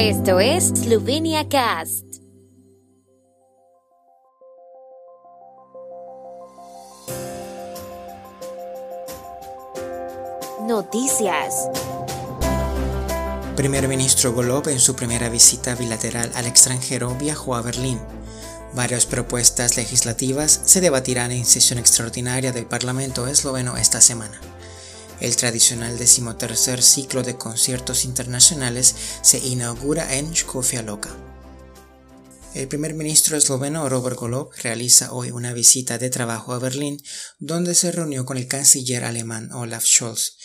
Esto es Slovenia Cast. Noticias. Primer ministro Golob en su primera visita bilateral al extranjero viajó a Berlín. Varias propuestas legislativas se debatirán en sesión extraordinaria del Parlamento esloveno esta semana. El tradicional decimotercer ciclo de conciertos internacionales se inaugura en Škofja Loka. El primer ministro esloveno Robert Golob realiza hoy una visita de trabajo a Berlín, donde se reunió con el canciller alemán Olaf Scholz.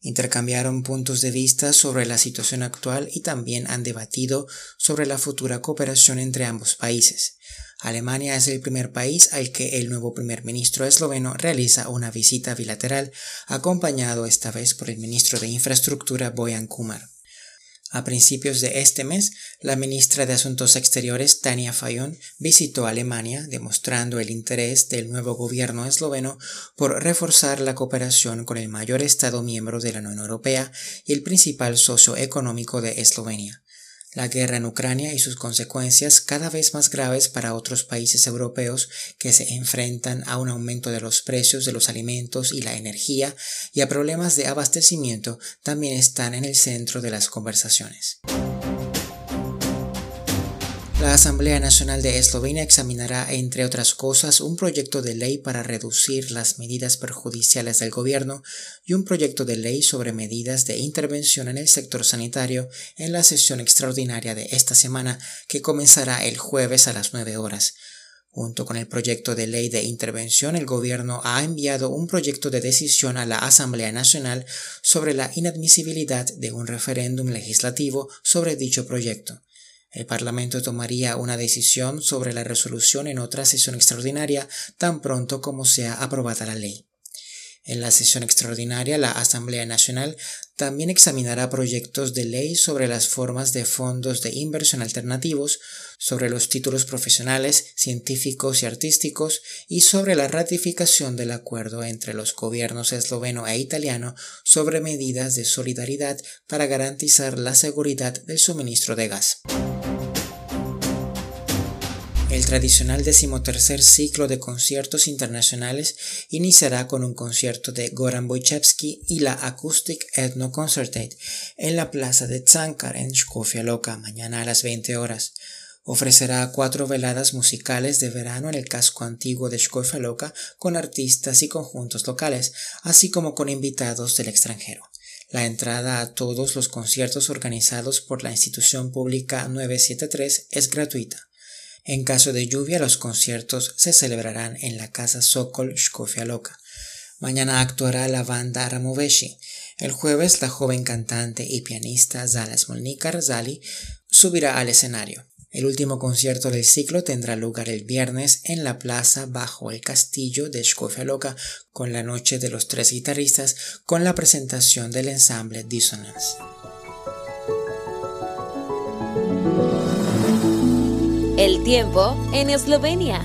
Intercambiaron puntos de vista sobre la situación actual y también han debatido sobre la futura cooperación entre ambos países. Alemania es el primer país al que el nuevo primer ministro esloveno realiza una visita bilateral, acompañado esta vez por el ministro de Infraestructura Bojan Kumar. A principios de este mes, la ministra de Asuntos Exteriores Tania Fayon visitó Alemania, demostrando el interés del nuevo gobierno esloveno por reforzar la cooperación con el mayor Estado miembro de la Unión Europea y el principal socio económico de Eslovenia. La guerra en Ucrania y sus consecuencias cada vez más graves para otros países europeos que se enfrentan a un aumento de los precios de los alimentos y la energía y a problemas de abastecimiento también están en el centro de las conversaciones. La Asamblea Nacional de Eslovenia examinará, entre otras cosas, un proyecto de ley para reducir las medidas perjudiciales del gobierno y un proyecto de ley sobre medidas de intervención en el sector sanitario en la sesión extraordinaria de esta semana que comenzará el jueves a las 9 horas. Junto con el proyecto de ley de intervención, el gobierno ha enviado un proyecto de decisión a la Asamblea Nacional sobre la inadmisibilidad de un referéndum legislativo sobre dicho proyecto. El Parlamento tomaría una decisión sobre la resolución en otra sesión extraordinaria tan pronto como sea aprobada la ley. En la sesión extraordinaria, la Asamblea Nacional también examinará proyectos de ley sobre las formas de fondos de inversión alternativos, sobre los títulos profesionales, científicos y artísticos y sobre la ratificación del acuerdo entre los gobiernos esloveno e italiano sobre medidas de solidaridad para garantizar la seguridad del suministro de gas. El tradicional decimotercer ciclo de conciertos internacionales iniciará con un concierto de Goran Wojciechowski y la Acoustic Ethno Concertate en la plaza de Tsankar en Skofia Loka mañana a las 20 horas. Ofrecerá cuatro veladas musicales de verano en el casco antiguo de Skofia Loka con artistas y conjuntos locales, así como con invitados del extranjero. La entrada a todos los conciertos organizados por la institución pública 973 es gratuita. En caso de lluvia, los conciertos se celebrarán en la casa Sokol Shkofia Loka. Mañana actuará la banda Ramoveshi. El jueves, la joven cantante y pianista Zala Smolnikar Zali subirá al escenario. El último concierto del ciclo tendrá lugar el viernes en la plaza bajo el castillo de Shkofia Loka con la noche de los tres guitarristas con la presentación del ensamble Dissonance. El tiempo en Eslovenia.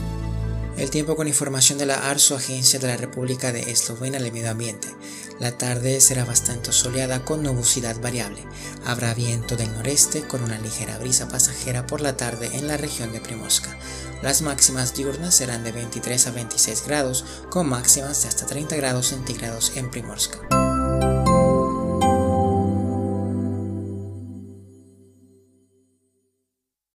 El tiempo con información de la ARSO, Agencia de la República de Eslovenia del Medio Ambiente. La tarde será bastante soleada con nubosidad variable. Habrá viento del noreste con una ligera brisa pasajera por la tarde en la región de Primorska. Las máximas diurnas serán de 23 a 26 grados, con máximas de hasta 30 grados centígrados en Primorska.